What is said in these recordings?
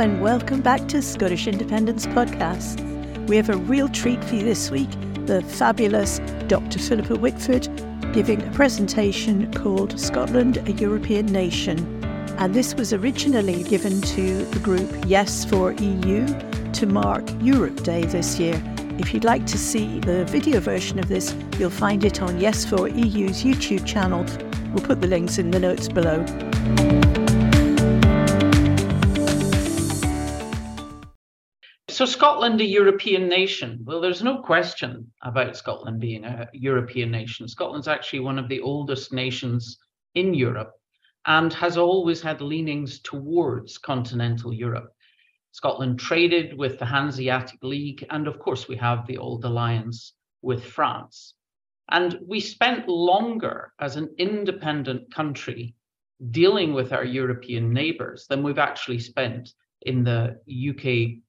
and welcome back to Scottish Independence Podcast. We have a real treat for you this week the fabulous Dr. Philippa Whitford giving a presentation called Scotland, a European Nation. And this was originally given to the group Yes for EU to mark Europe Day this year. If you'd like to see the video version of this, you'll find it on Yes for EU's YouTube channel. We'll put the links in the notes below. So, Scotland, a European nation? Well, there's no question about Scotland being a European nation. Scotland's actually one of the oldest nations in Europe and has always had leanings towards continental Europe. Scotland traded with the Hanseatic League, and of course, we have the old alliance with France. And we spent longer as an independent country dealing with our European neighbours than we've actually spent in the UK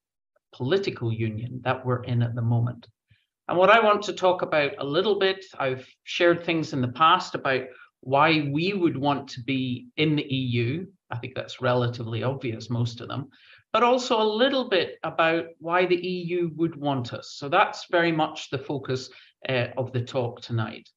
political union that we're in at the moment. And what I want to talk about a little bit, I've shared things in the past about why we would want to be in the EU. I think that's relatively obvious, most of them, but also a little bit about why the EU would want us. So that's very much the focus uh, of the talk tonight.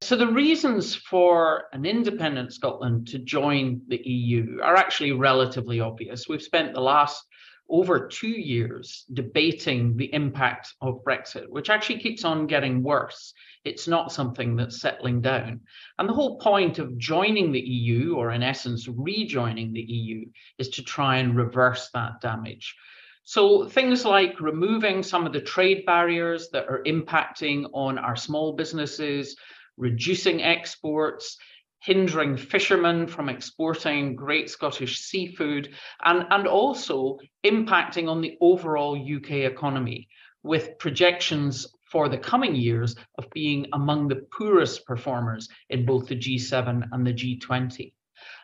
So, the reasons for an independent Scotland to join the EU are actually relatively obvious. We've spent the last over two years debating the impact of Brexit, which actually keeps on getting worse. It's not something that's settling down. And the whole point of joining the EU, or in essence, rejoining the EU, is to try and reverse that damage. So things like removing some of the trade barriers that are impacting on our small businesses, reducing exports, hindering fishermen from exporting great Scottish seafood, and, and also impacting on the overall UK economy, with projections for the coming years of being among the poorest performers in both the G7 and the G20.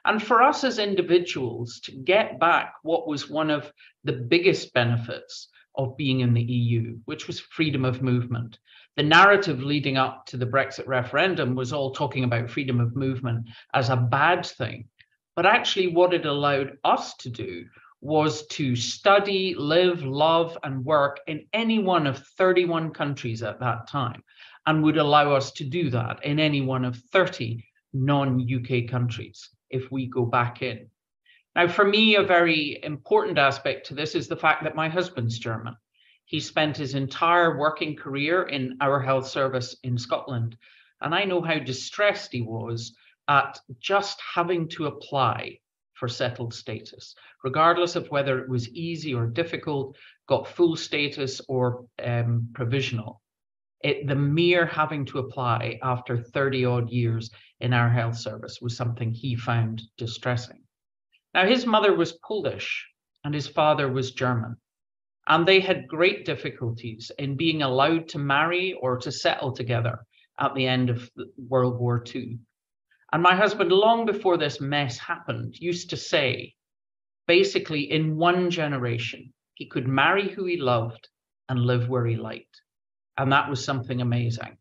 And for us as individuals to get back what was one of the biggest benefits of being in the EU, which was freedom of movement the narrative leading up to the Brexit referendum was all talking about freedom of movement as a bad thing. But actually, what it allowed us to do was to study, live, love, and work in any one of 31 countries at that time, and would allow us to do that in any one of 30 non UK countries if we go back in. Now, for me, a very important aspect to this is the fact that my husband's German. He spent his entire working career in our health service in Scotland. And I know how distressed he was at just having to apply for settled status, regardless of whether it was easy or difficult, got full status or um, provisional. It, the mere having to apply after 30 odd years in our health service was something he found distressing. Now, his mother was Polish and his father was German. And they had great difficulties in being allowed to marry or to settle together at the end of World War II. And my husband, long before this mess happened, used to say, basically, in one generation, he could marry who he loved and live where he liked. And that was something amazing.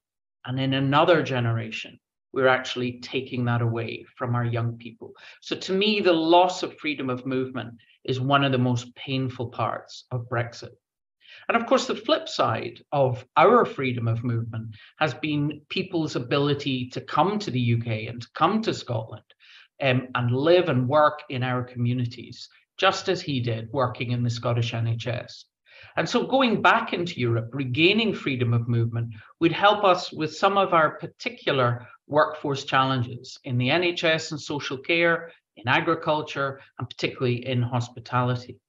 And in another generation, we're actually taking that away from our young people. So to me, the loss of freedom of movement is one of the most painful parts of Brexit. And of course, the flip side of our freedom of movement has been people's ability to come to the UK and to come to Scotland um, and live and work in our communities, just as he did working in the Scottish NHS. And so going back into Europe, regaining freedom of movement would help us with some of our particular workforce challenges in the NHS and social care, in agriculture, and particularly in hospitality.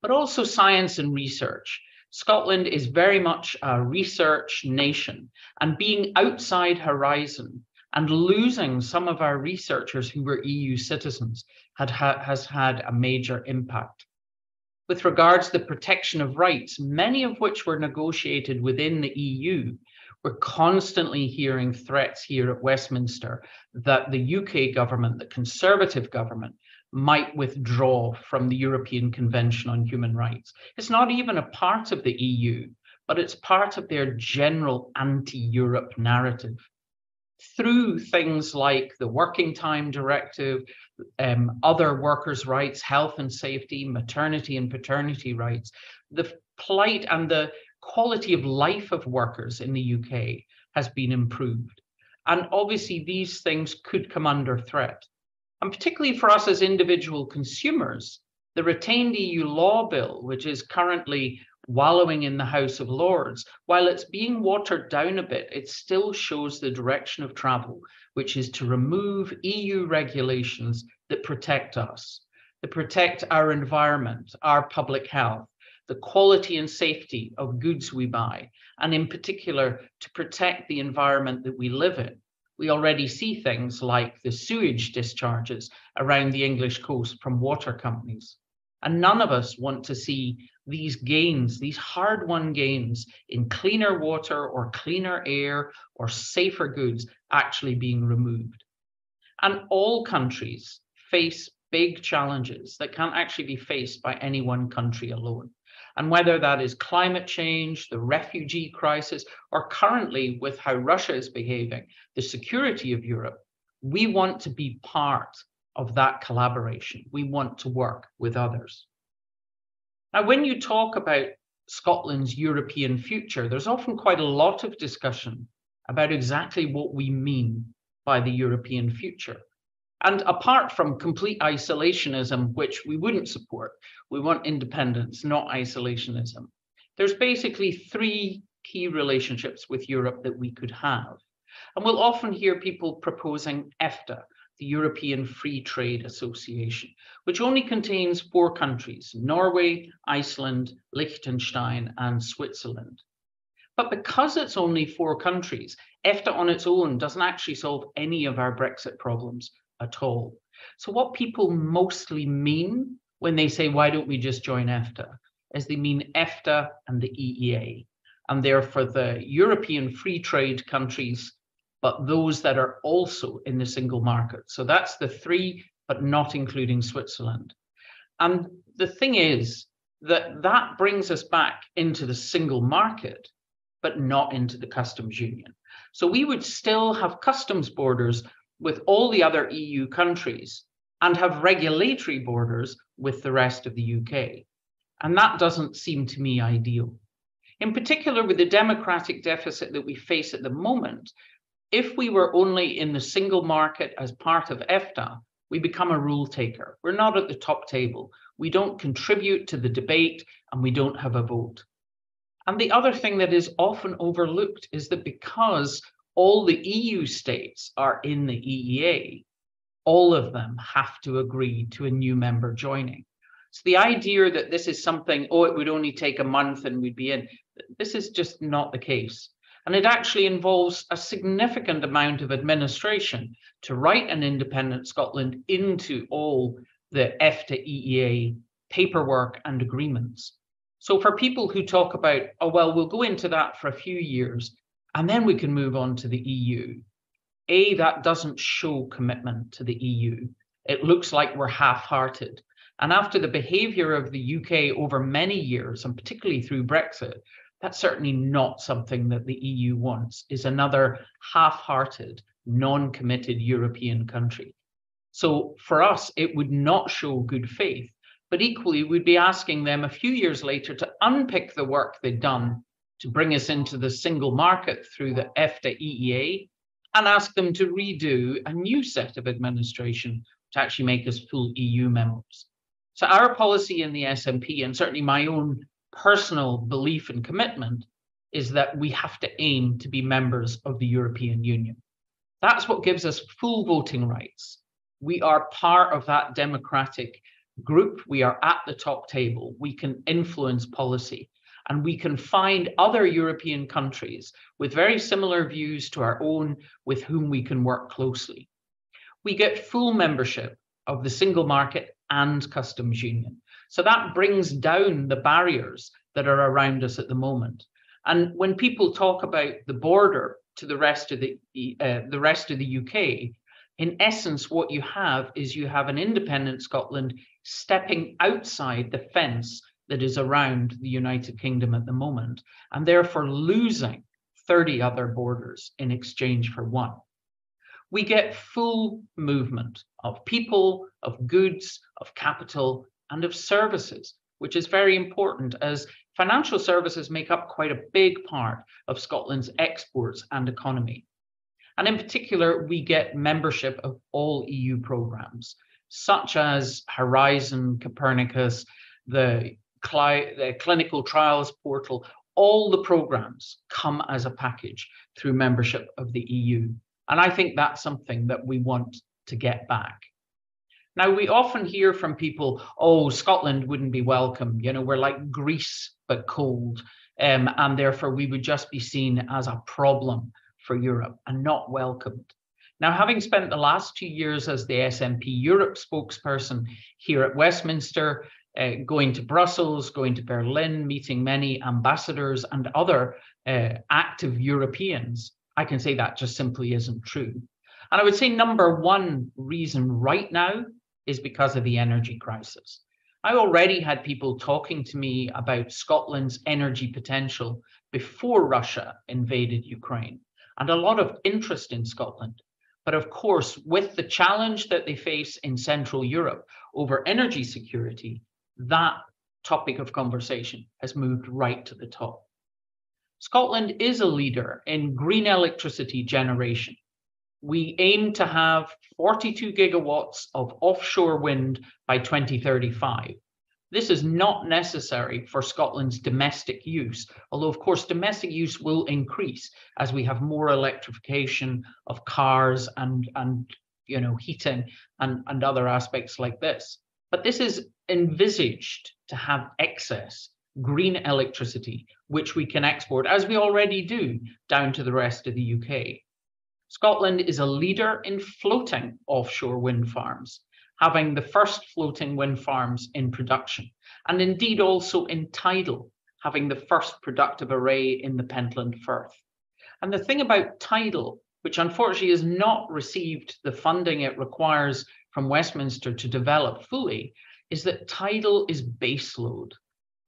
But also science and research. Scotland is very much a research nation, and being outside Horizon and losing some of our researchers who were EU citizens had, ha- has had a major impact. With regards to the protection of rights, many of which were negotiated within the EU, we're constantly hearing threats here at Westminster that the UK government, the Conservative government, might withdraw from the European Convention on Human Rights. It's not even a part of the EU, but it's part of their general anti Europe narrative. through things like the Working Time Directive, um, other workers' rights, health and safety, maternity and paternity rights, the plight and the quality of life of workers in the UK has been improved. And obviously, these things could come under threat. And particularly for us as individual consumers, the retained EU law bill, which is currently wallowing in the House of Lords, while it's being watered down a bit, it still shows the direction of travel, which is to remove EU regulations that protect us, that protect our environment, our public health, the quality and safety of goods we buy, and in particular, to protect the environment that we live in. We already see things like the sewage discharges around the English coast from water companies. And none of us want to see these gains, these hard won gains in cleaner water or cleaner air or safer goods actually being removed. And all countries face big challenges that can't actually be faced by any one country alone. And whether that is climate change, the refugee crisis, or currently with how Russia is behaving, the security of Europe, we want to be part of that collaboration. We want to work with others. Now, when you talk about Scotland's European future, there's often quite a lot of discussion about exactly what we mean by the European future. And apart from complete isolationism, which we wouldn't support, we want independence, not isolationism. There's basically three key relationships with Europe that we could have. And we'll often hear people proposing EFTA, the European Free Trade Association, which only contains four countries Norway, Iceland, Liechtenstein, and Switzerland. But because it's only four countries, EFTA on its own doesn't actually solve any of our Brexit problems at all. So, what people mostly mean when they say, why don't we just join EFTA, is they mean EFTA and the EEA. And they're for the European free trade countries but those that are also in the single market. So that's the three, but not including Switzerland. And the thing is that that brings us back into the single market, but not into the customs union. So we would still have customs borders with all the other EU countries and have regulatory borders with the rest of the UK. And that doesn't seem to me ideal. In particular, with the democratic deficit that we face at the moment, if we were only in the single market as part of EFTA, we become a rule taker. We're not at the top table. We don't contribute to the debate and we don't have a vote. And the other thing that is often overlooked is that because all the EU states are in the EEA, all of them have to agree to a new member joining. So the idea that this is something, oh, it would only take a month and we'd be in, this is just not the case. And it actually involves a significant amount of administration to write an independent Scotland into all the EFTA EEA paperwork and agreements. So for people who talk about, oh, well, we'll go into that for a few years and then we can move on to the EU. A, that doesn't show commitment to the EU. It looks like we're half hearted. And after the behavior of the UK over many years, and particularly through Brexit, that's certainly not something that the EU wants, is another half-hearted, non-committed European country. So for us, it would not show good faith, but equally we'd be asking them a few years later to unpick the work they've done to bring us into the single market through the EFTA EEA and ask them to redo a new set of administration to actually make us full EU members. So our policy in the SNP, and certainly my own personal belief and commitment is that we have to aim to be members of the European Union. That's what gives us full voting rights. We are part of that democratic group. We are at the top table. We can influence policy and we can find other European countries with very similar views to our own with whom we can work closely. We get full membership of the single market and customs union. So that brings down the barriers that are around us at the moment. And when people talk about the border to the rest of the uh, the rest of the UK, in essence, what you have is you have an independent Scotland stepping outside the fence that is around the United Kingdom at the moment, and therefore losing 30 other borders in exchange for one. we get full movement of people, of goods, of capital, and of services, which is very important as financial services make up quite a big part of Scotland's exports and economy. And in particular, we get membership of all EU programs, such as Horizon, Copernicus, the, The Clinical Trials Portal. All the programs come as a package through membership of the EU. And I think that's something that we want to get back. Now, we often hear from people, oh, Scotland wouldn't be welcome. You know, we're like Greece, but cold. Um, and therefore, we would just be seen as a problem for Europe and not welcomed. Now, having spent the last two years as the SNP Europe spokesperson here at Westminster, uh, going to Brussels, going to Berlin, meeting many ambassadors and other uh, active Europeans, I can say that just simply isn't true. And I would say number one reason right now is because of the energy crisis. I already had people talking to me about Scotland's energy potential before Russia invaded Ukraine and a lot of interest in Scotland. But of course, with the challenge that they face in Central Europe over energy security, that topic of conversation has moved right to the top. Scotland is a leader in green electricity generation. We aim to have 42 gigawatts of offshore wind by 2035. This is not necessary for Scotland's domestic use, although, of course, domestic use will increase as we have more electrification of cars and, and you know, heating and, and other aspects like this. But this is envisaged to have excess green electricity, which we can export, as we already do, down to the rest of the UK. Scotland is a leader in floating offshore wind farms having the first floating wind farms in production, and indeed also in tidal, having the first productive array in the Pentland Firth. And the thing about tidal, which unfortunately has not received the funding it requires from Westminster to develop fully, is that tidal is baseload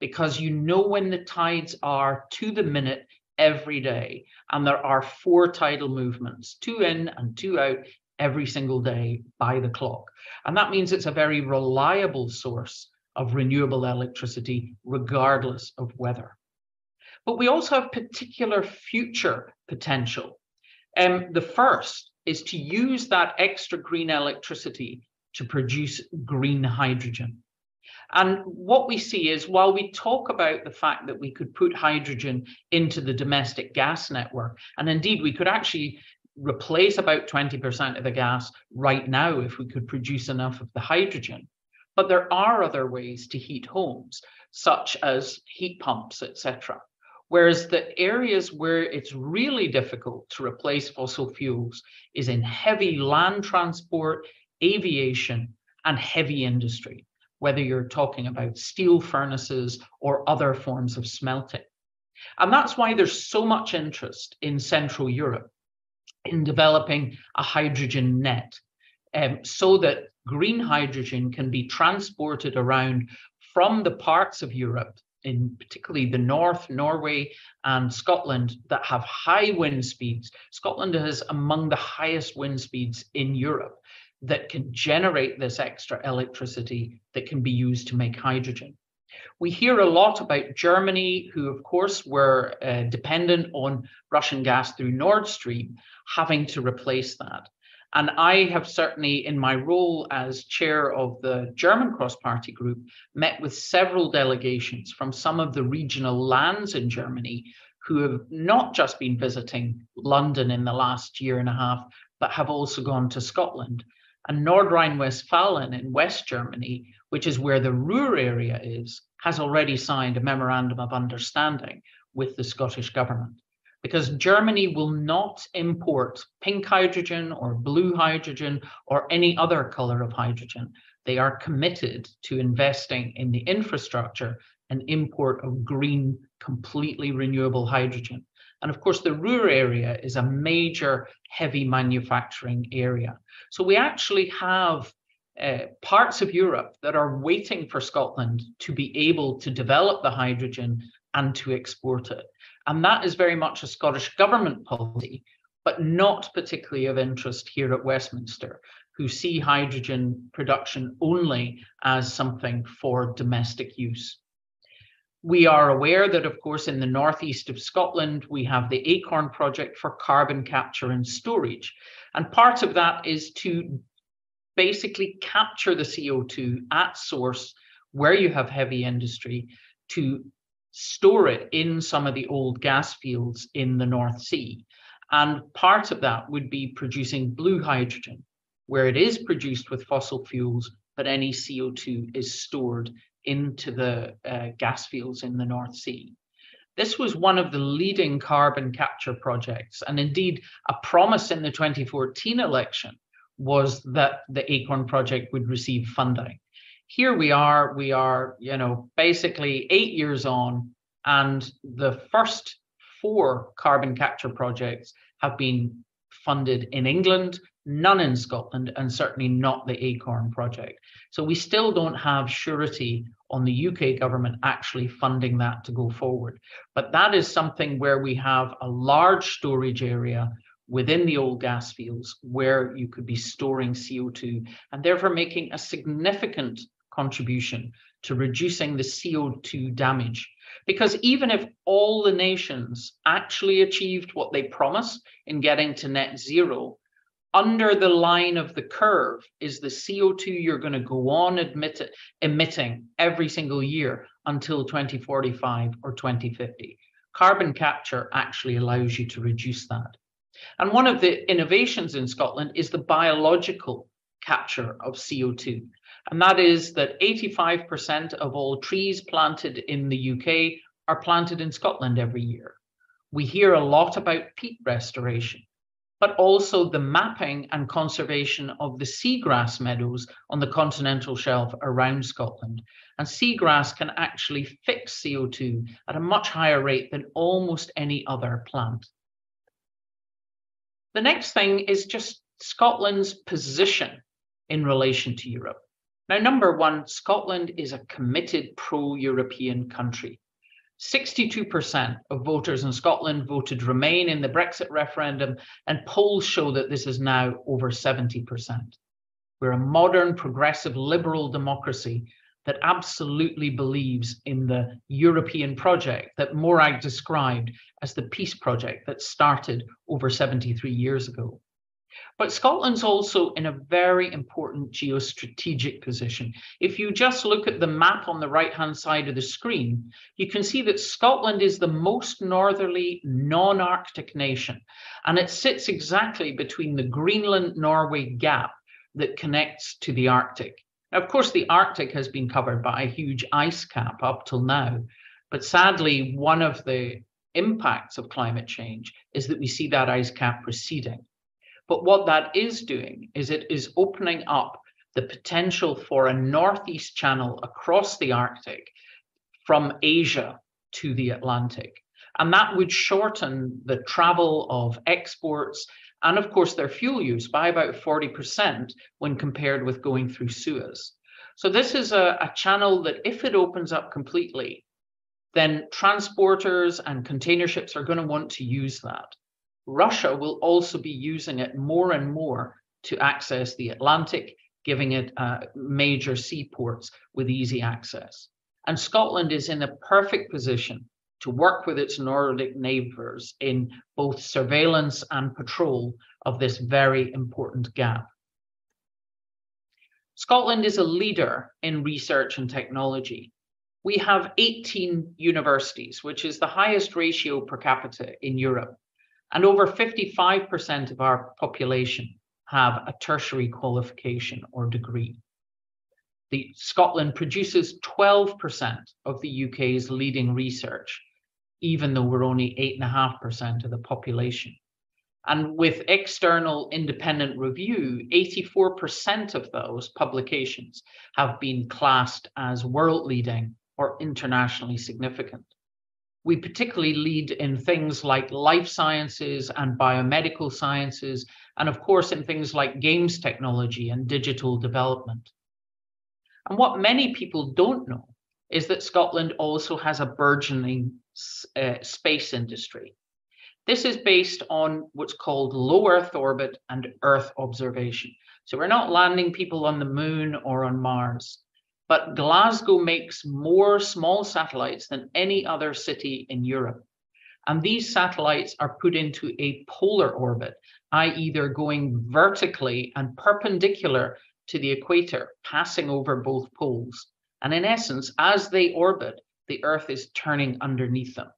because you know when the tides are to the minute every day. And there are four tidal movements, two in and two out every single day by the clock. And that means it's a very reliable source of renewable electricity, regardless of weather. But we also have particular future potential. Um, the first is to use that extra green electricity to produce green hydrogen. And what we see is while we talk about the fact that we could put hydrogen into the domestic gas network, and indeed we could actually replace about 20% of the gas right now if we could produce enough of the hydrogen. But there are other ways to heat homes, such as heat pumps, etc. Whereas the areas where it's really difficult to replace fossil fuels is in heavy land transport, aviation, and heavy industry, whether you're talking about steel furnaces or other forms of smelting. And that's why there's so much interest in Central Europe in developing a hydrogen net um, so that green hydrogen can be transported around from the parts of Europe, in particularly the north, Norway and Scotland, that have high wind speeds. Scotland has among the highest wind speeds in Europe that can generate this extra electricity that can be used to make hydrogen. We hear a lot about Germany, who, of course, were uh, dependent on Russian gas through Nord Stream, having to replace that. And I have certainly, in my role as chair of the German cross party group, met with several delegations from some of the regional lands in Germany who have not just been visiting London in the last year and a half, but have also gone to Scotland. And Nordrhein Westfalen in West Germany, which is where the Ruhr area is, has already signed a memorandum of understanding with the Scottish government because Germany will not import pink hydrogen or blue hydrogen or any other color of hydrogen. They are committed to investing in the infrastructure and import of green, completely renewable hydrogen. And of course, the Ruhr area is a major heavy manufacturing area. So we actually have uh, parts of Europe that are waiting for Scotland to be able to develop the hydrogen and to export it. And that is very much a Scottish government policy, but not particularly of interest here at Westminster, who see hydrogen production only as something for domestic use. We are aware that, of course, in the northeast of Scotland, we have the ACORN project for carbon capture and storage. And part of that is to basically capture the CO2 at source where you have heavy industry to store it in some of the old gas fields in the North Sea. And part of that would be producing blue hydrogen, where it is produced with fossil fuels, but any CO2 is stored into the uh, gas fields in the North Sea. This was one of the leading carbon capture projects, and indeed, a promise in the 2014 election was that the Acorn project would receive funding. Here we are, we are, you know, basically eight years on, and the first four carbon capture projects have been funded in England, none in Scotland, and certainly not the Acorn project. So we still don't have surety on the UK government actually funding that to go forward. But that is something where we have a large storage area within the old gas fields where you could be storing CO2 and therefore making a significant contribution to reducing the CO2 damage. Because even if all the nations actually achieved what they promised in getting to net zero, under the line of the curve is the CO2 you're going to go on emitting every single year until 2045 or 2050. Carbon capture actually allows you to reduce that. And one of the innovations in Scotland is the biological capture of CO2. And that is that 85% of all trees planted in the UK are planted in Scotland every year. We hear a lot about peat restoration, but also the mapping and conservation of the seagrass meadows on the continental shelf around Scotland. And seagrass can actually fix CO2 at a much higher rate than almost any other plant. The next thing is just Scotland's position in relation to Europe. Now, number one, Scotland is a committed pro European country. 62% of voters in Scotland voted Remain in the Brexit referendum, and polls show that this is now over 70%. We're a modern, progressive, liberal democracy that absolutely believes in the European project that Morag described as the peace project that started over 73 years ago. But Scotland's also in a very important geostrategic position. If you just look at the map on the right hand side of the screen, you can see that Scotland is the most northerly non Arctic nation, and it sits exactly between the Greenland Norway gap that connects to the Arctic. Of course, the Arctic has been covered by a huge ice cap up till now. But sadly, one of the impacts of climate change is that we see that ice cap receding. But what that is doing is it is opening up the potential for a northeast channel across the Arctic from Asia to the Atlantic. And that would shorten the travel of exports and of course their fuel use by about 40% when compared with going through Suez. So this is a, a channel that if it opens up completely, then transporters and container ships are going to want to use that. Russia will also be using it more and more to access the Atlantic, giving it uh, major seaports with easy access. And Scotland is in a perfect position to work with its Nordic neighbours in both surveillance and patrol of this very important gap. Scotland is a leader in research and technology. We have 18 universities, which is the highest ratio per capita in Europe, and over 55% of our population have a tertiary qualification or degree. The Scotland produces 12% of the UK's leading research, even though we're only 8.5% of the population. And with external independent review, 84% of those publications have been classed as world leading or internationally significant. We particularly lead in things like life sciences and biomedical sciences, and of course, in things like games technology and digital development. And what many people don't know is that Scotland also has a burgeoning uh, space industry. This is based on what's called low Earth orbit and Earth observation. So we're not landing people on the moon or on Mars, but Glasgow makes more small satellites than any other city in Europe. And these satellites are put into a polar orbit, i.e., they're going vertically and perpendicular to the equator, passing over both poles. And in essence, as they orbit, the Earth is turning underneath them.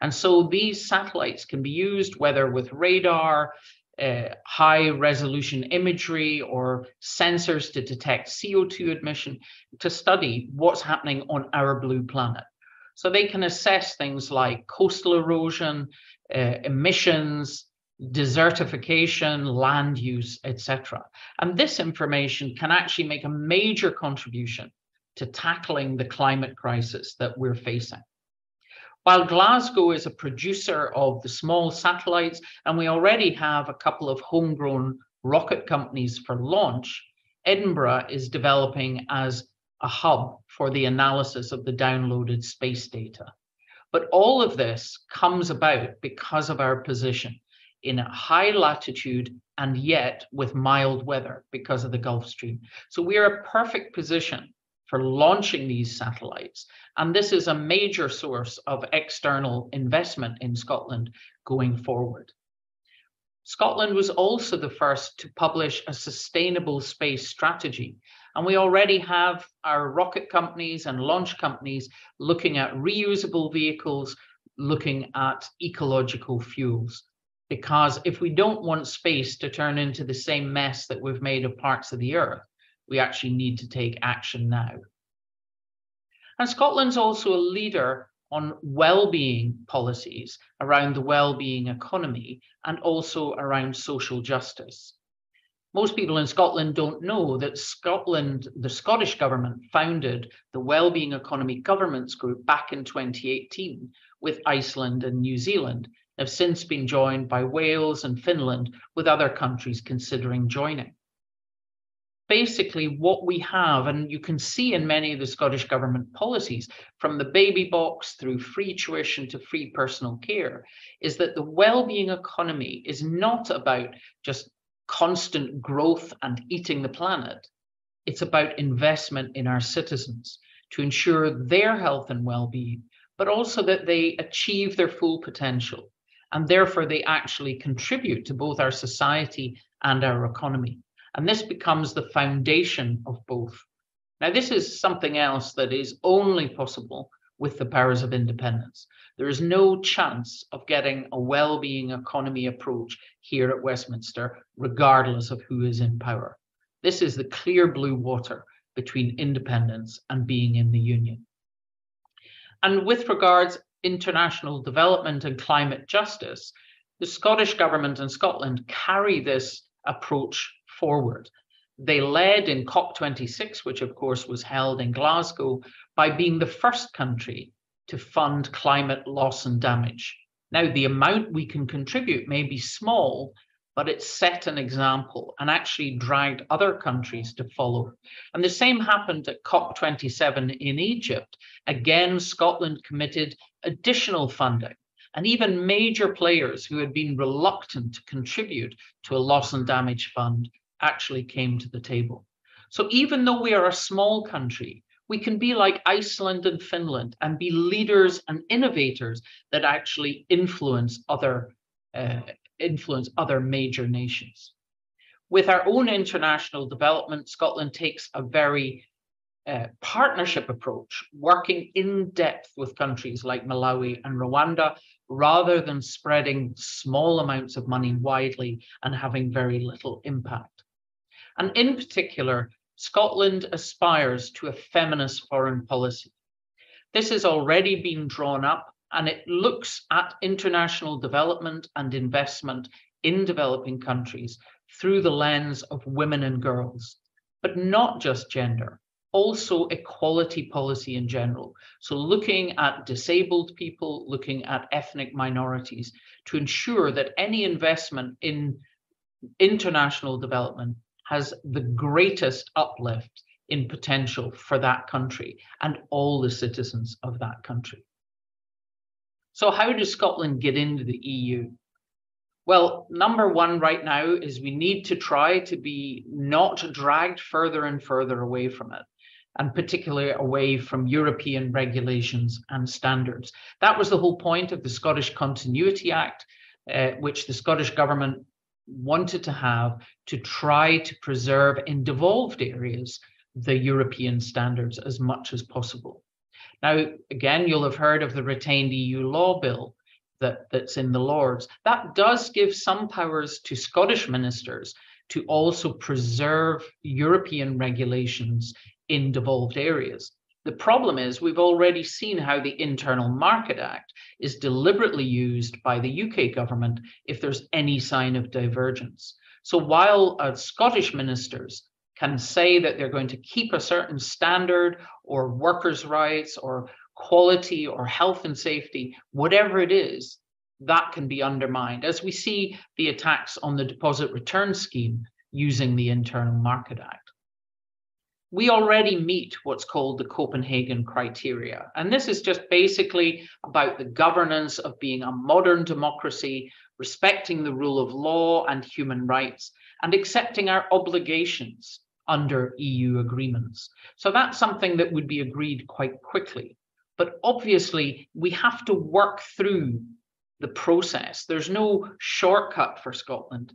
And so these satellites can be used whether with radar, uh, high resolution imagery, or sensors to detect CO2 emission to study what's happening on our blue planet. So they can assess things like coastal erosion, uh, emissions, desertification, land use, etc. And this information can actually make a major contribution to tackling the climate crisis that we're facing. While Glasgow is a producer of the small satellites, and we already have a couple of homegrown rocket companies for launch, Edinburgh is developing as a hub for the analysis of the downloaded space data. But all of this comes about because of our position in a high latitude and yet with mild weather because of the Gulf Stream. So we are a perfect position for launching these satellites. And this is a major source of external investment in Scotland going forward. Scotland was also the first to publish a sustainable space strategy. And we already have our rocket companies and launch companies looking at reusable vehicles, looking at ecological fuels. Because if we don't want space to turn into the same mess that we've made of parts of the Earth, we actually need to take action now. And Scotland's also a leader on well-being policies around the well-being economy and also around social justice. Most people in Scotland don't know that Scotland, the Scottish government founded the Wellbeing Economy Governments Group back in 2018 with Iceland and New Zealand, have since been joined by Wales and Finland, with other countries considering joining basically what we have, and you can see in many of the Scottish Government policies, from the baby box through free tuition to free personal care, is that the well-being economy is not about just constant growth and eating the planet. It's about investment in our citizens to ensure their health and well-being, but also that they achieve their full potential. And therefore, they actually contribute to both our society and our economy. And this becomes the foundation of both. Now, this is something else that is only possible with the powers of independence. There is no chance of getting a well-being economy approach here at Westminster, regardless of who is in power. This is the clear blue water between independence and being in the union. And with regards international development and climate justice, the Scottish government and Scotland carry this approach forward. They led in COP26, which of course was held in Glasgow, by being the first country to fund climate loss and damage. Now, the amount we can contribute may be small, but it set an example and actually dragged other countries to follow. And the same happened at COP27 in Egypt. Again, Scotland committed additional funding. And even major players who had been reluctant to contribute to a loss and damage fund actually came to the table. So even though we are a small country, we can be like Iceland and Finland and be leaders and innovators that actually influence other uh, influence other major nations. With our own international development, Scotland takes a very uh, partnership approach, working in depth with countries like Malawi and Rwanda, rather than spreading small amounts of money widely and having very little impact. And in particular, Scotland aspires to a feminist foreign policy. This has already been drawn up and it looks at international development and investment in developing countries through the lens of women and girls, but not just gender, also equality policy in general. So looking at disabled people, looking at ethnic minorities to ensure that any investment in international development has the greatest uplift in potential for that country and all the citizens of that country. So, how does Scotland get into the EU? Well, number one right now is we need to try to be not dragged further and further away from it, and particularly away from European regulations and standards. That was the whole point of the Scottish Continuity Act, uh, which the Scottish Government wanted to have to try to preserve in devolved areas the European standards as much as possible. Now, again, you'll have heard of the retained EU law bill that, that's in the Lords. That does give some powers to Scottish ministers to also preserve European regulations in devolved areas. The problem is we've already seen how the Internal Market Act is deliberately used by the UK government if there's any sign of divergence. So while uh, Scottish ministers can say that they're going to keep a certain standard or workers' rights or quality or health and safety, whatever it is, that can be undermined. As we see the attacks on the deposit return scheme using the Internal Market Act. We already meet what's called the Copenhagen criteria. And this is just basically about the governance of being a modern democracy, respecting the rule of law and human rights, and accepting our obligations under EU agreements. So that's something that would be agreed quite quickly. But obviously, we have to work through the process. There's no shortcut for Scotland.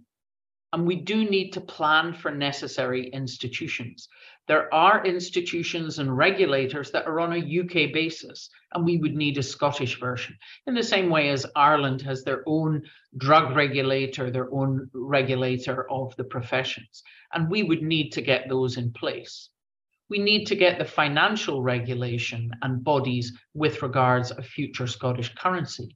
And we do need to plan for necessary institutions. There are institutions and regulators that are on a UK basis, and we would need a Scottish version. In the same way as Ireland has their own drug regulator, their own regulator of the professions, and we would need to get those in place. We need to get the financial regulation and bodies with regards of future Scottish currency.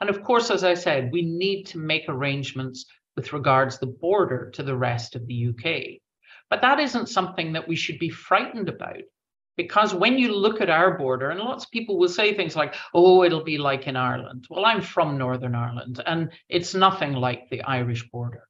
And of course, as I said, we need to make arrangements with regards the border to the rest of the UK. But that isn't something that we should be frightened about. Because when you look at our border, and lots of people will say things like, oh, it'll be like in Ireland. Well, I'm from Northern Ireland, and it's nothing like the Irish border.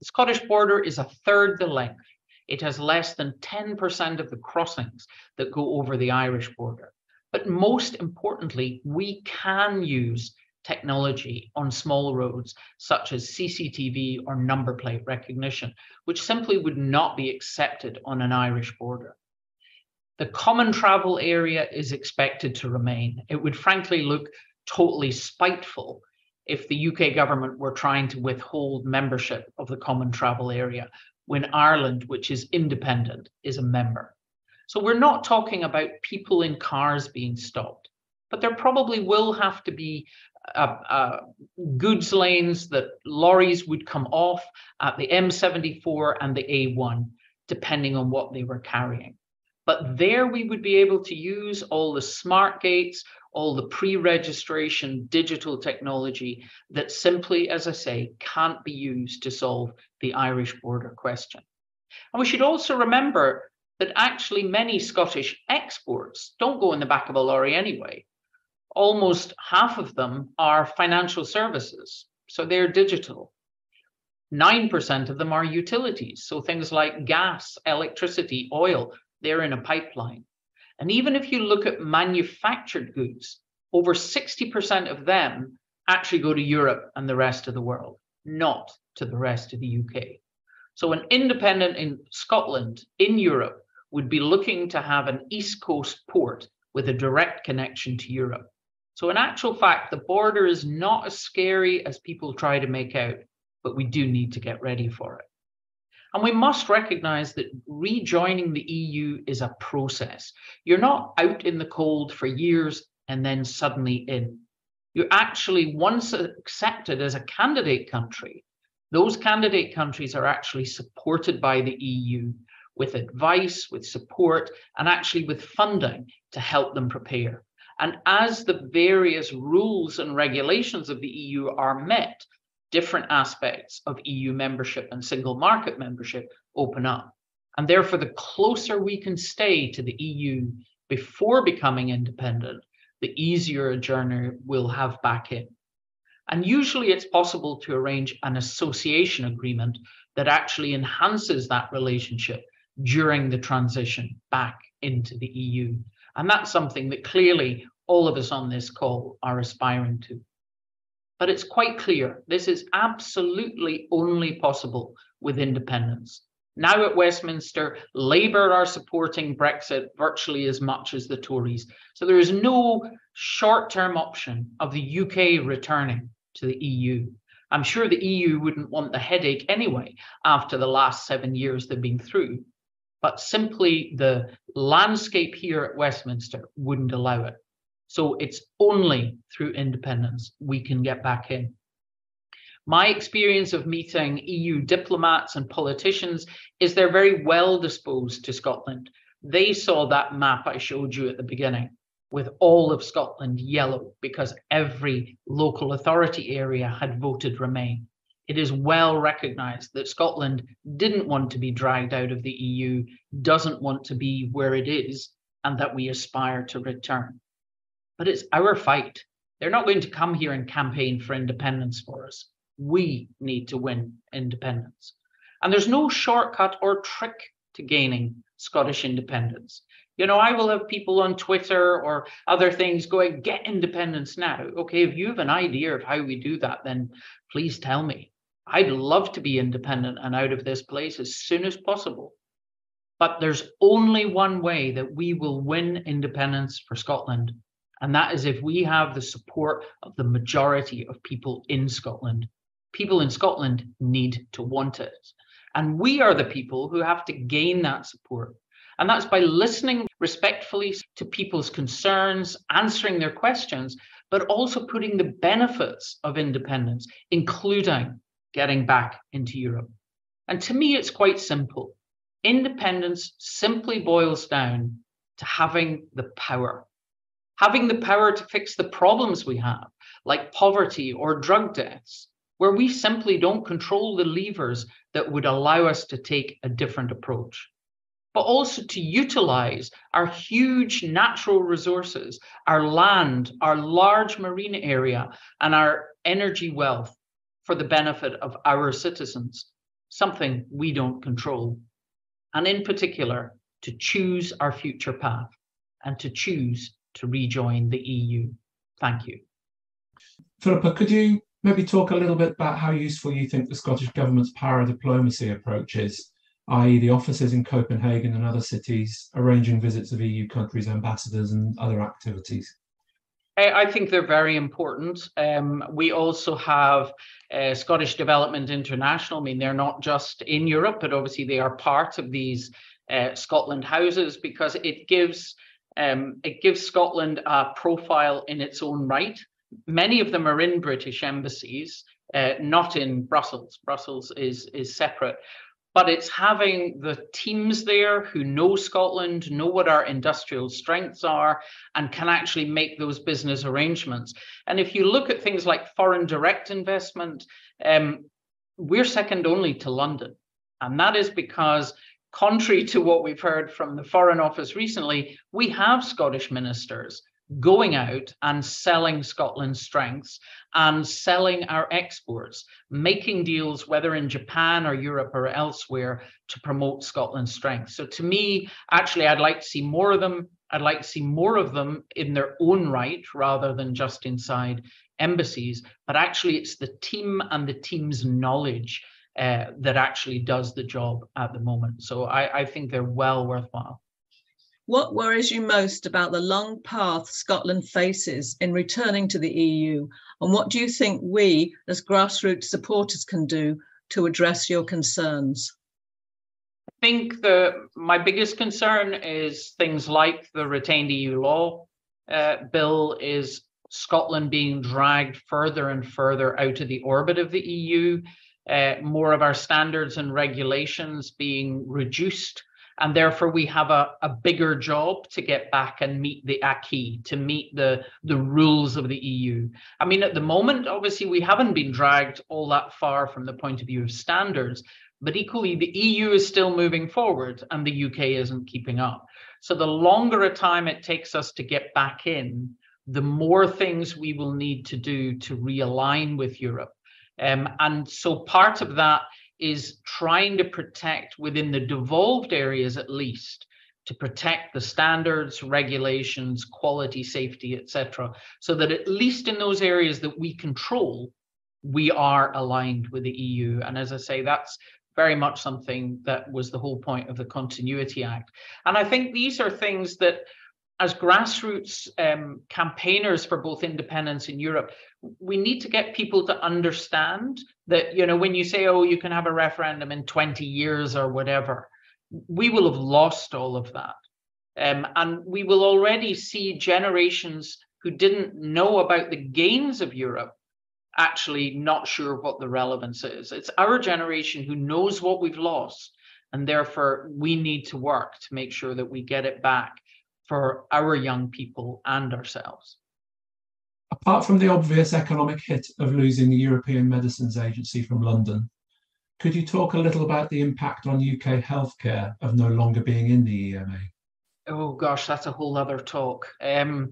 The Scottish border is a third the length. It has less than 10% of the crossings that go over the Irish border. But most importantly, we can use technology on small roads, such as CCTV or number plate recognition, which simply would not be accepted on an Irish border. The common travel area is expected to remain. It would frankly look totally spiteful if the UK government were trying to withhold membership of the common travel area when Ireland, which is independent, is a member. So we're not talking about people in cars being stopped, but there probably will have to be uh, uh, goods lanes that lorries would come off at the M74 and the A1, depending on what they were carrying. But there we would be able to use all the smart gates, all the pre-registration digital technology that simply, as I say, can't be used to solve the Irish border question. And we should also remember that actually many Scottish exports don't go in the back of a lorry anyway almost half of them are financial services. So they're digital. 9% of them are utilities. So things like gas, electricity, oil, they're in a pipeline. And even if you look at manufactured goods, over 60% of them actually go to Europe and the rest of the world, not to the rest of the UK. So an independent in Scotland, in Europe, would be looking to have an East Coast port with a direct connection to Europe. So, in actual fact, the border is not as scary as people try to make out, but we do need to get ready for it. And we must recognize that rejoining the EU is a process. You're not out in the cold for years and then suddenly in. You're actually, once accepted as a candidate country, those candidate countries are actually supported by the EU with advice, with support, and actually with funding to help them prepare. And as the various rules and regulations of the EU are met, different aspects of EU membership and single market membership open up. And therefore, the closer we can stay to the EU before becoming independent, the easier a journey we'll have back in. And usually it's possible to arrange an association agreement that actually enhances that relationship during the transition back into the EU. And that's something that clearly all of us on this call are aspiring to. But it's quite clear this is absolutely only possible with independence. Now at Westminster, Labour are supporting Brexit virtually as much as the Tories. So there is no short term option of the UK returning to the EU. I'm sure the EU wouldn't want the headache anyway after the last seven years they've been through, but simply the landscape here at Westminster wouldn't allow it. So it's only through independence we can get back in. My experience of meeting EU diplomats and politicians is they're very well disposed to Scotland. They saw that map I showed you at the beginning with all of Scotland yellow because every local authority area had voted Remain. It is well recognised that Scotland didn't want to be dragged out of the EU, doesn't want to be where it is, and that we aspire to return. But it's our fight. They're not going to come here and campaign for independence for us. We need to win independence. And there's no shortcut or trick to gaining Scottish independence. You know, I will have people on Twitter or other things going, get independence now. Okay, if you have an idea of how we do that, then please tell me. I'd love to be independent and out of this place as soon as possible. But there's only one way that we will win independence for Scotland, and that is if we have the support of the majority of people in Scotland people in Scotland need to want it. And we are the people who have to gain that support. And that's by listening respectfully to people's concerns, answering their questions, but also putting the benefits of independence, including getting back into Europe. And to me, it's quite simple. Independence simply boils down to having the power, having the power to fix the problems we have, like poverty or drug deaths, where we simply don't control the levers that would allow us to take a different approach. But also to utilize our huge natural resources, our land, our large marine area, and our energy wealth for the benefit of our citizens, something we don't control. And in particular, to choose our future path and to choose to rejoin the EU. Thank you. Philippa, could you maybe talk a little bit about how useful you think the Scottish Government's para diplomacy approach is, i.e., the offices in Copenhagen and other cities arranging visits of EU countries' ambassadors and other activities? I think they're very important. Um, we also have uh, Scottish Development International. I mean, they're not just in Europe, but obviously they are part of these uh, Scotland houses because it gives um, it gives Scotland a profile in its own right many of them are in British embassies, uh, not in Brussels. Brussels is is separate, but it's having the teams there who know Scotland, know what our industrial strengths are, and can actually make those business arrangements. And if you look at things like foreign direct investment, um, we're second only to London, and that is because contrary to what we've heard from the Foreign Office recently, we have Scottish ministers going out and selling Scotland's strengths and selling our exports, making deals, whether in Japan or Europe or elsewhere, to promote Scotland's strengths. So to me, actually, I'd like to see more of them. I'd like to see more of them in their own right rather than just inside embassies. But actually, it's the team and the team's knowledge uh, that actually does the job at the moment. So I, I think they're well worthwhile. What worries you most about the long path Scotland faces in returning to the EU? And what do you think we, as grassroots supporters, can do to address your concerns? I think the my biggest concern is things like the retained EU law uh, bill is Scotland being dragged further and further out of the orbit of the EU, uh, more of our standards and regulations being reduced and therefore we have a, a bigger job to get back and meet the acquis to meet the the rules of the eu i mean at the moment obviously we haven't been dragged all that far from the point of view of standards but equally the eu is still moving forward and the uk isn't keeping up. So the longer a time it takes us to get back in the more things we will need to do to realign with europe. Um, and so part of that is trying to protect within the devolved areas at least to protect the standards, regulations, quality, safety, etc., so that at least in those areas that we control, we are aligned with the EU. And as I say, that's very much something that was the whole point of the Continuity Act. And I think these are things that, as grassroots um, campaigners for both independence in Europe, we need to get people to understand that, you know, when you say, oh, you can have a referendum in 20 years or whatever, we will have lost all of that. Um, and we will already see generations who didn't know about the gains of Europe actually not sure what the relevance is. It's our generation who knows what we've lost, and therefore we need to work to make sure that we get it back for our young people and ourselves. Apart from the obvious economic hit of losing the European Medicines Agency from London, could you talk a little about the impact on UK healthcare of no longer being in the EMA? Oh gosh, that's a whole other talk. Um,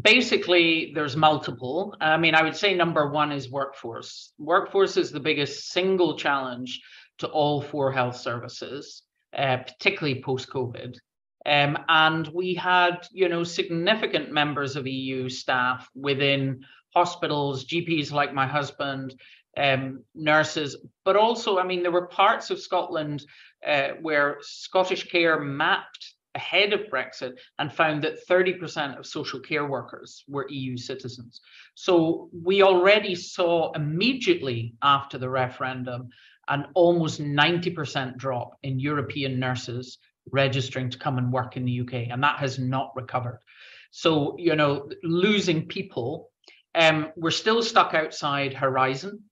basically, there's multiple. I mean, I would say number one is workforce. Workforce is the biggest single challenge to all four health services, uh, particularly post COVID. Um, and we had, you know, significant members of EU staff within hospitals, GPs like my husband, um, nurses, but also, I mean, there were parts of Scotland uh, where Scottish Care mapped ahead of Brexit and found that 30% of social care workers were EU citizens. So we already saw immediately after the referendum an almost 90% drop in European nurses registering to come and work in the UK, and that has not recovered. So, you know, losing people, um, we're still stuck outside Horizon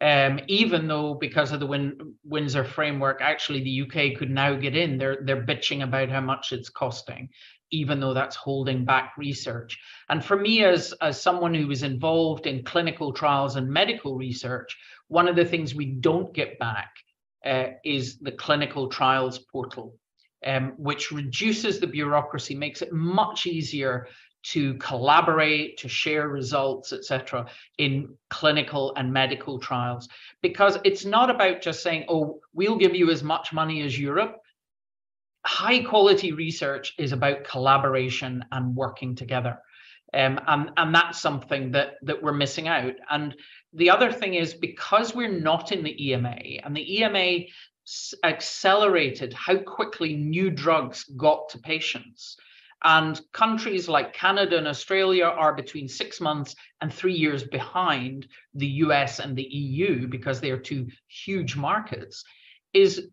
um, even though because of the Win- Windsor framework, actually the UK could now get in. They're they're bitching about how much it's costing, even though that's holding back research. And for me, as as someone who was involved in clinical trials and medical research, one of the things we don't get back uh, is the clinical trials portal. Um, which reduces the bureaucracy, makes it much easier to collaborate, to share results, etc., in clinical and medical trials. Because it's not about just saying, oh, we'll give you as much money as Europe. High quality research is about collaboration and working together. Um, and, and that's something that, that we're missing out. And the other thing is because we're not in the EMA, and the EMA accelerated how quickly new drugs got to patients and countries like Canada and Australia are between six months and three years behind the US and the EU because they are two huge markets. Is,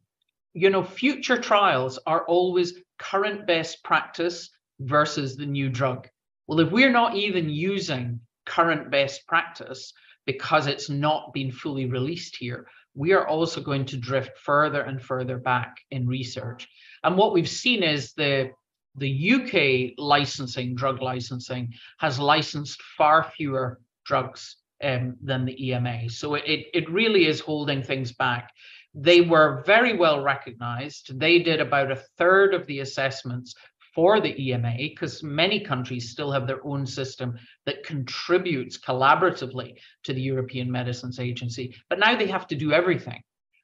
you know, future trials are always current best practice versus the new drug. Well, if we're not even using current best practice because it's not been fully released here, we are also going to drift further and further back in research. And what we've seen is the the UK licensing, drug licensing, has licensed far fewer drugs um, than the EMA. So it, it really is holding things back. They were very well recognized. They did about a third of the assessments for the EMA because many countries still have their own system that contributes collaboratively to the European Medicines Agency. But now they have to do everything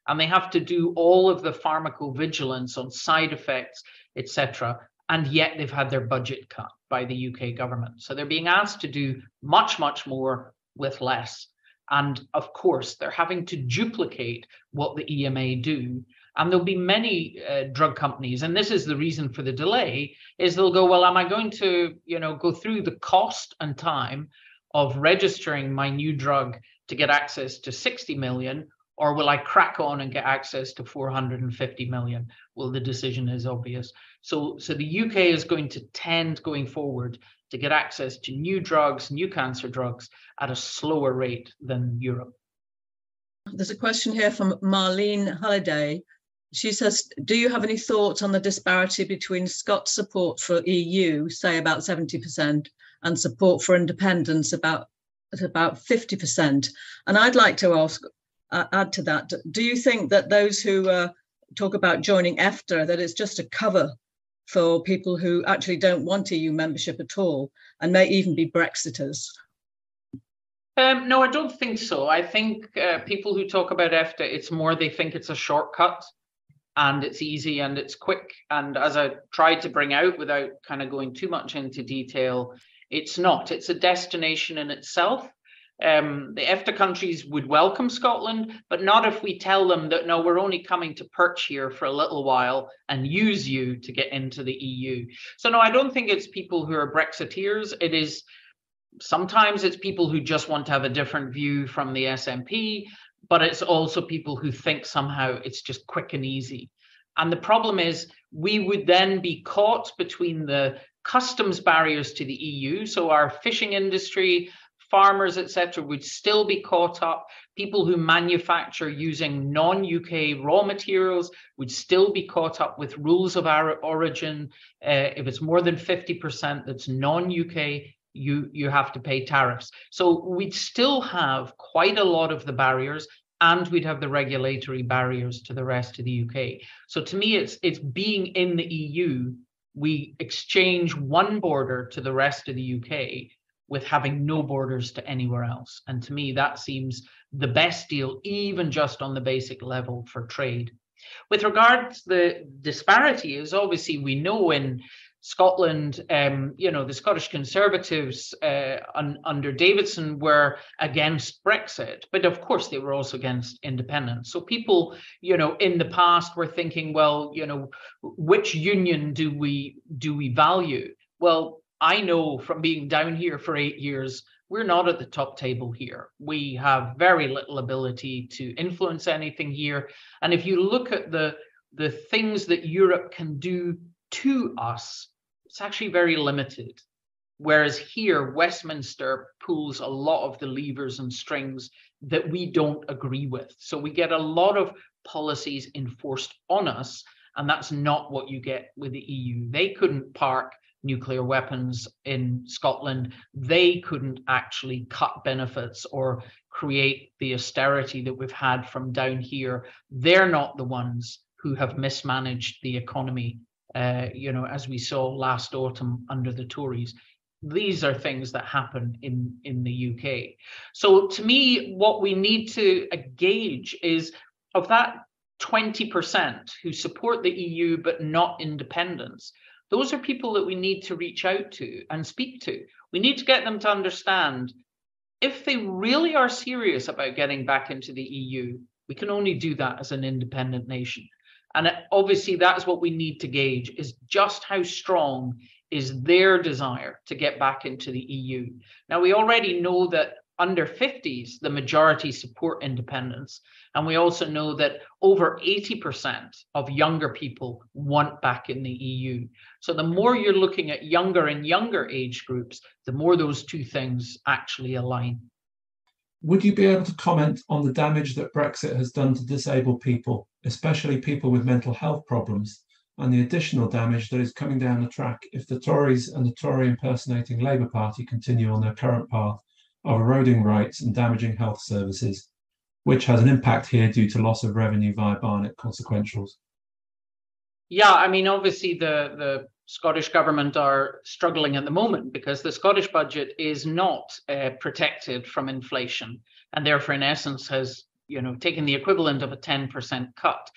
and they have to do all of the pharmacovigilance on side effects, etc and yet they've had their budget cut by the UK government. So they're being asked to do much, much more with less. And of course, they're having to duplicate what the EMA do. And there'll be many uh, drug companies, and this is the reason for the delay, is they'll go, well, am I going to, you know, go through the cost and time of registering my new drug to get access to 60 million, or will I crack on and get access to 450 million? Well, the decision is obvious. So, so the UK is going to tend going forward to get access to new drugs, new cancer drugs at a slower rate than Europe. There's a question here from Marlene Halliday. She says, Do you have any thoughts on the disparity between Scots support for EU, say about 70%, and support for independence about at about 50%? And I'd like to ask, uh, add to that, do you think that those who uh, talk about joining EFTA, that it's just a cover for people who actually don't want EU membership at all and may even be Brexiters? Um, no, I don't think so. I think uh, people who talk about EFTA, it's more they think it's a shortcut. And it's easy and it's quick. And as I tried to bring out without kind of going too much into detail, it's not. It's a destination in itself. Um, the EFTA countries would welcome Scotland, but not if we tell them that no, we're only coming to perch here for a little while and use you to get into the EU. So no, I don't think it's people who are Brexiteers. It is sometimes it's people who just want to have a different view from the SNP, but it's also people who think somehow it's just quick and easy. And the problem is we would then be caught between the customs barriers to the EU. So our fishing industry, farmers, etc., would still be caught up. People who manufacture using non-UK raw materials would still be caught up with rules of origin. Uh, if it's more than 50% that's non-UK, you you have to pay tariffs. So we'd still have quite a lot of the barriers and we'd have the regulatory barriers to the rest of the UK. So to me, it's it's being in the EU. We exchange one border to the rest of the UK with having no borders to anywhere else. And to me, that seems the best deal, even just on the basic level for trade. With regards to the disparity, is obviously we know in Scotland, um, you know, the Scottish Conservatives uh, un, under Davidson were against Brexit, but of course they were also against independence. So people, you know, in the past were thinking, well, you know, which union do we do we value? Well, I know from being down here for eight years, we're not at the top table here. We have very little ability to influence anything here. And if you look at the the things that Europe can do to us it's actually very limited. Whereas here, Westminster pulls a lot of the levers and strings that we don't agree with. So we get a lot of policies enforced on us, and that's not what you get with the EU. They couldn't park nuclear weapons in Scotland. They couldn't actually cut benefits or create the austerity that we've had from down here. They're not the ones who have mismanaged the economy uh, you know, as we saw last autumn under the Tories. These are things that happen in, in the UK. So to me, what we need to gauge is of that 20% who support the EU but not independence, those are people that we need to reach out to and speak to. We need to get them to understand if they really are serious about getting back into the EU, we can only do that as an independent nation. And obviously, that's what we need to gauge is just how strong is their desire to get back into the EU. Now, we already know that under 50s, the majority support independence. And we also know that over 80% of younger people want back in the EU. So the more you're looking at younger and younger age groups, the more those two things actually align. Would you be able to comment on the damage that Brexit has done to disabled people, especially people with mental health problems, and the additional damage that is coming down the track if the Tories and the Tory impersonating Labour Party continue on their current path of eroding rights and damaging health services, which has an impact here due to loss of revenue via Barnett consequentials? Yeah, I mean, obviously the the Scottish government are struggling at the moment because the Scottish budget is not uh, protected from inflation, and therefore, in essence, has you know taken the equivalent of a 10% cut.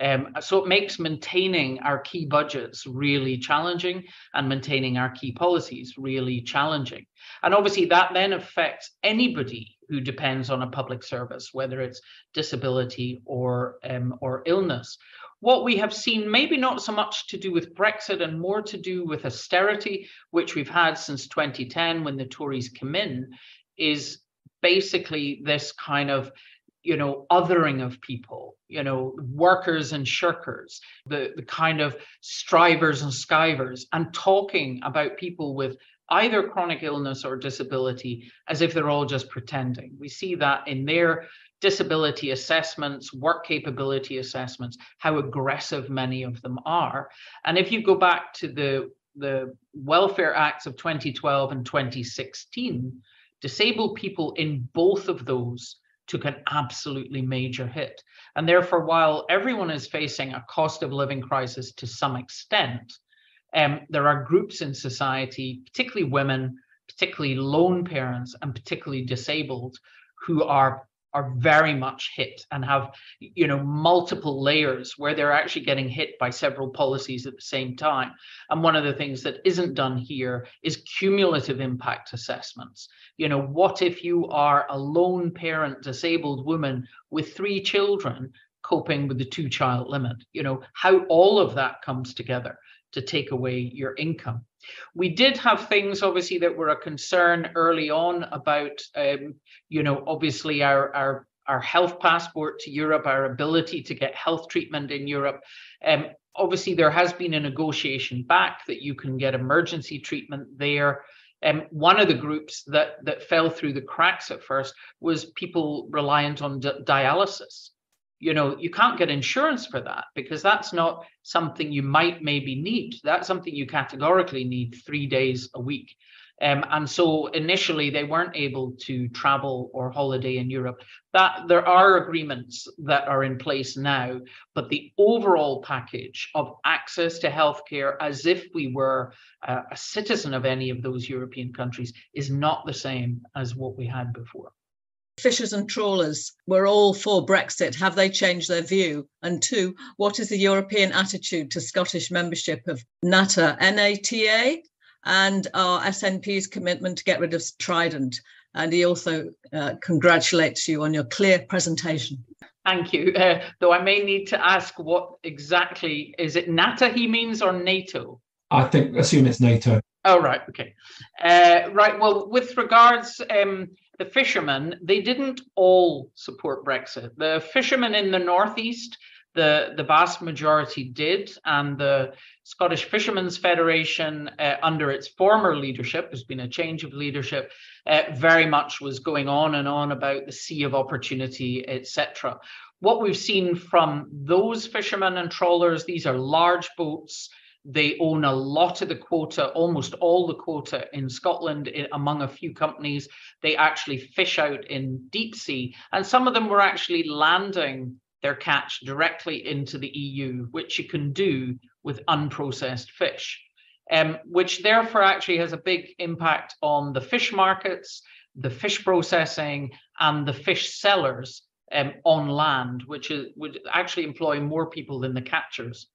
Um, so it makes maintaining our key budgets really challenging and maintaining our key policies really challenging. And obviously, that then affects anybody who depends on a public service, whether it's disability or um, or illness what we have seen, maybe not so much to do with Brexit and more to do with austerity, which we've had since 2010 when the Tories came in, is basically this kind of you know othering of people you know workers and shirkers the the kind of strivers and skivers and talking about people with either chronic illness or disability as if they're all just pretending. We see that in their disability assessments, work capability assessments, how aggressive many of them are. And if you go back to the, the Welfare Acts of 2012 and 2016, disabled people in both of those took an absolutely major hit. And therefore, while everyone is facing a cost of living crisis to some extent, um, there are groups in society, particularly women, particularly lone parents, and particularly disabled, who are are very much hit and have you know multiple layers where they're actually getting hit by several policies at the same time. And one of the things that isn't done here is cumulative impact assessments. You know what if you are a lone parent disabled woman with three children coping with the two child limit? You know how all of that comes together to take away your income we did have things, obviously, that were a concern early on about, um, you know, obviously our our our health passport to Europe, our ability to get health treatment in Europe. Um, obviously, there has been a negotiation back that you can get emergency treatment there. Um, one of the groups that that fell through the cracks at first was people reliant on dialysis you know you can't get insurance for that because that's not something you might maybe need. That's something you categorically need three days a week. Um, and so initially they weren't able to travel or holiday in europe. That there are agreements that are in place now but the overall package of access to healthcare as if we were uh, a citizen of any of those european countries is not the same as what we had before fishers and trawlers were all for Brexit. Have they changed their view? And two, what is the European attitude to Scottish membership of NATA, NATA, and our SNP's commitment to get rid of Trident? And he also uh, congratulates you on your clear presentation. Thank you. Uh, though I may need to ask what exactly is it NATA he means or NATO? I think assume it's NATO. Oh right, okay, uh, right. Well, with regards um, the fishermen, they didn't all support Brexit. The fishermen in the northeast, the, the vast majority did, and the Scottish Fishermen's Federation, uh, under its former leadership, there's been a change of leadership, uh, very much was going on and on about the sea of opportunity, etc. What we've seen from those fishermen and trawlers, these are large boats they own a lot of the quota, almost all the quota in Scotland, among a few companies. They actually fish out in deep sea, and some of them were actually landing their catch directly into the EU, which you can do with unprocessed fish, um, which therefore actually has a big impact on the fish markets, the fish processing, and the fish sellers um, on land, which is, would actually employ more people than the catchers.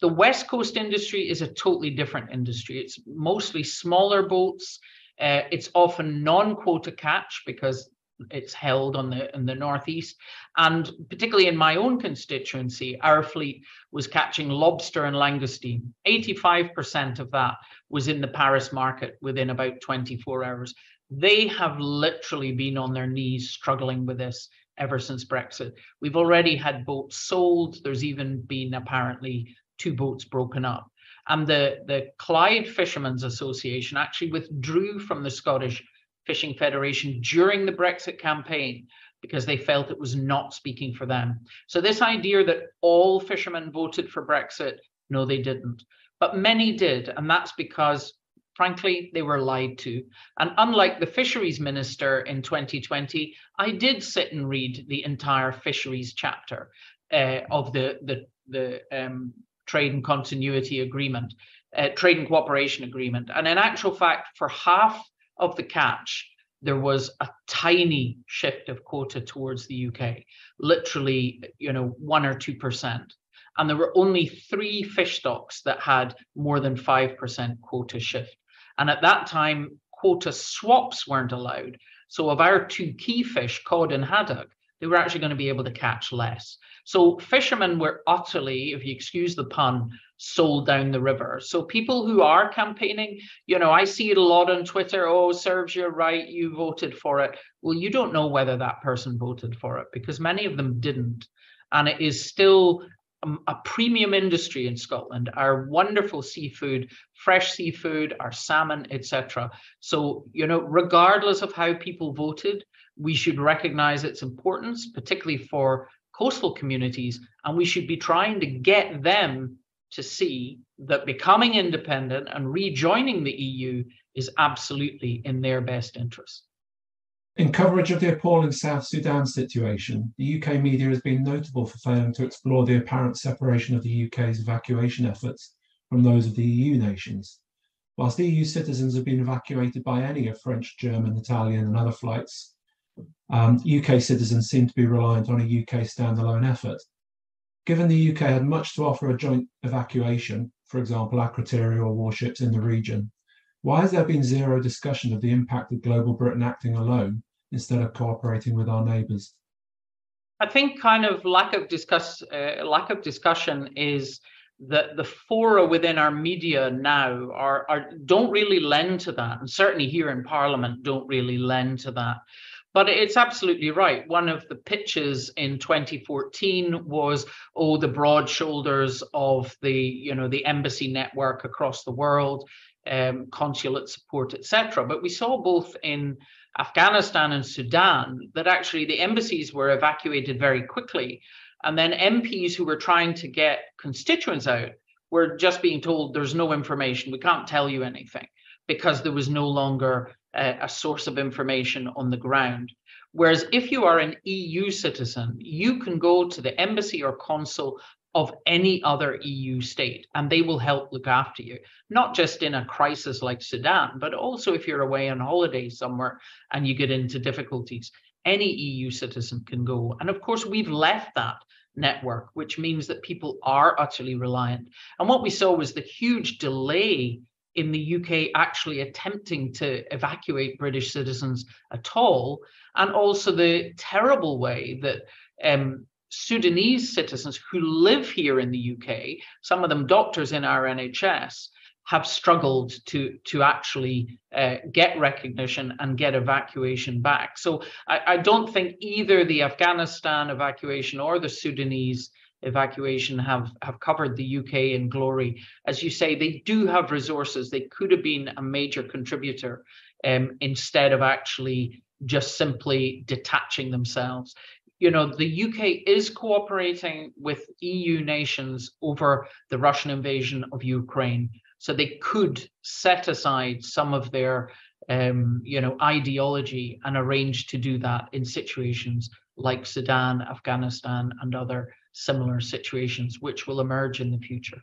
The West Coast industry is a totally different industry. It's mostly smaller boats. Uh, it's often non-quota catch because it's held on the in the northeast and particularly in my own constituency our fleet was catching lobster and langoustine 85% of that was in the paris market within about 24 hours they have literally been on their knees struggling with this ever since brexit we've already had boats sold there's even been apparently two boats broken up. And the, the Clyde Fishermen's Association actually withdrew from the Scottish Fishing Federation during the Brexit campaign because they felt it was not speaking for them. So, this idea that all fishermen voted for Brexit, no, they didn't. But many did. And that's because, frankly, they were lied to. And unlike the fisheries minister in 2020, I did sit and read the entire fisheries chapter uh, of the, the, the um, trade and continuity agreement, uh, trade and cooperation agreement. And in actual fact, for half of the catch, there was a tiny shift of quota towards the UK, literally, you know, one or two percent. And there were only three fish stocks that had more than 5% quota shift. And at that time, quota swaps weren't allowed. So, of our two key fish, cod and haddock, they were actually going to be able to catch less. So fishermen were utterly, if you excuse the pun, sold down the river. So people who are campaigning, you know, I see it a lot on Twitter. Oh, serves you right, you voted for it. Well, you don't know whether that person voted for it because many of them didn't, and it is still Um, a premium industry in Scotland. Our wonderful seafood, fresh seafood, our salmon, etc. So you know, regardless of how people voted, we should recognize its importance, particularly for coastal communities, and we should be trying to get them to see that becoming independent and rejoining the EU is absolutely in their best interest. In coverage of the appalling South Sudan situation, the UK media has been notable for failing to explore the apparent separation of the UK's evacuation efforts from those of the EU nations. Whilst EU citizens have been evacuated by any of French, German, Italian, and other flights Um, UK citizens seem to be reliant on a UK standalone effort. Given the UK had much to offer a joint evacuation, for example, Akrotiri or warships in the region, why has there been zero discussion of the impact of global Britain acting alone instead of cooperating with our neighbours? I think kind of lack of discuss uh, lack of discussion is that the fora within our media now are, are don't really lend to that, and certainly here in Parliament don't really lend to that. But it's absolutely right. One of the pitches in 2014 was, oh, the broad shoulders of the, you know, the embassy network across the world, um, consulate support, etc. But we saw both in Afghanistan and Sudan that actually the embassies were evacuated very quickly. And then MPs who were trying to get constituents out were just being told there's no information, we can't tell you anything because there was no longer a, a source of information on the ground. Whereas if you are an EU citizen, you can go to the embassy or consul of any other EU state, and they will help look after you, not just in a crisis like Sudan, but also if you're away on holiday somewhere and you get into difficulties. Any EU citizen can go. And of course, we've left that network, which means that people are utterly reliant. And what we saw was the huge delay in the UK actually attempting to evacuate British citizens at all, and also the terrible way that um, Sudanese citizens who live here in the UK, some of them doctors in our NHS, have struggled to to actually uh, get recognition and get evacuation back. So I, I, don't think either the Afghanistan evacuation or the Sudanese evacuation have have covered the UK in glory. As you say, they do have resources. They could have been a major contributor um, instead of actually just simply detaching themselves. You know, the UK is cooperating with EU nations over the Russian invasion of Ukraine. So they could set aside some of their um, you know, ideology and arrange to do that in situations like Sudan, Afghanistan, and other similar situations which will emerge in the future.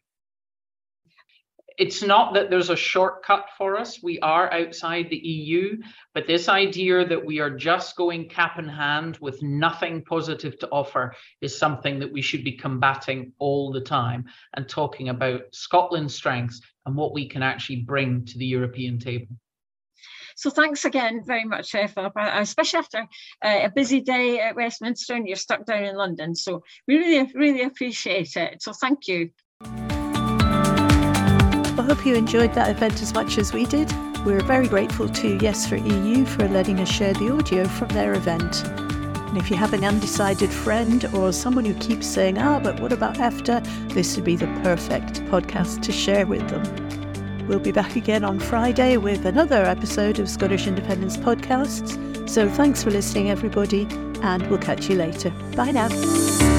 It's not that there's a shortcut for us. We are outside the EU, but this idea that we are just going cap in hand with nothing positive to offer is something that we should be combating all the time and talking about Scotland's strengths and what we can actually bring to the European table. So thanks again very much, uh, Philip, especially after uh, a busy day at Westminster and you're stuck down in London. So we really, really appreciate it. So thank you. I hope you enjoyed that event as much as we did. We're very grateful to Yes for EU for letting us share the audio from their event. And if you have an undecided friend or someone who keeps saying, ah, but what about EFTA? This would be the perfect podcast to share with them. We'll be back again on Friday with another episode of Scottish Independence Podcasts. So thanks for listening, everybody, and we'll catch you later. Bye now.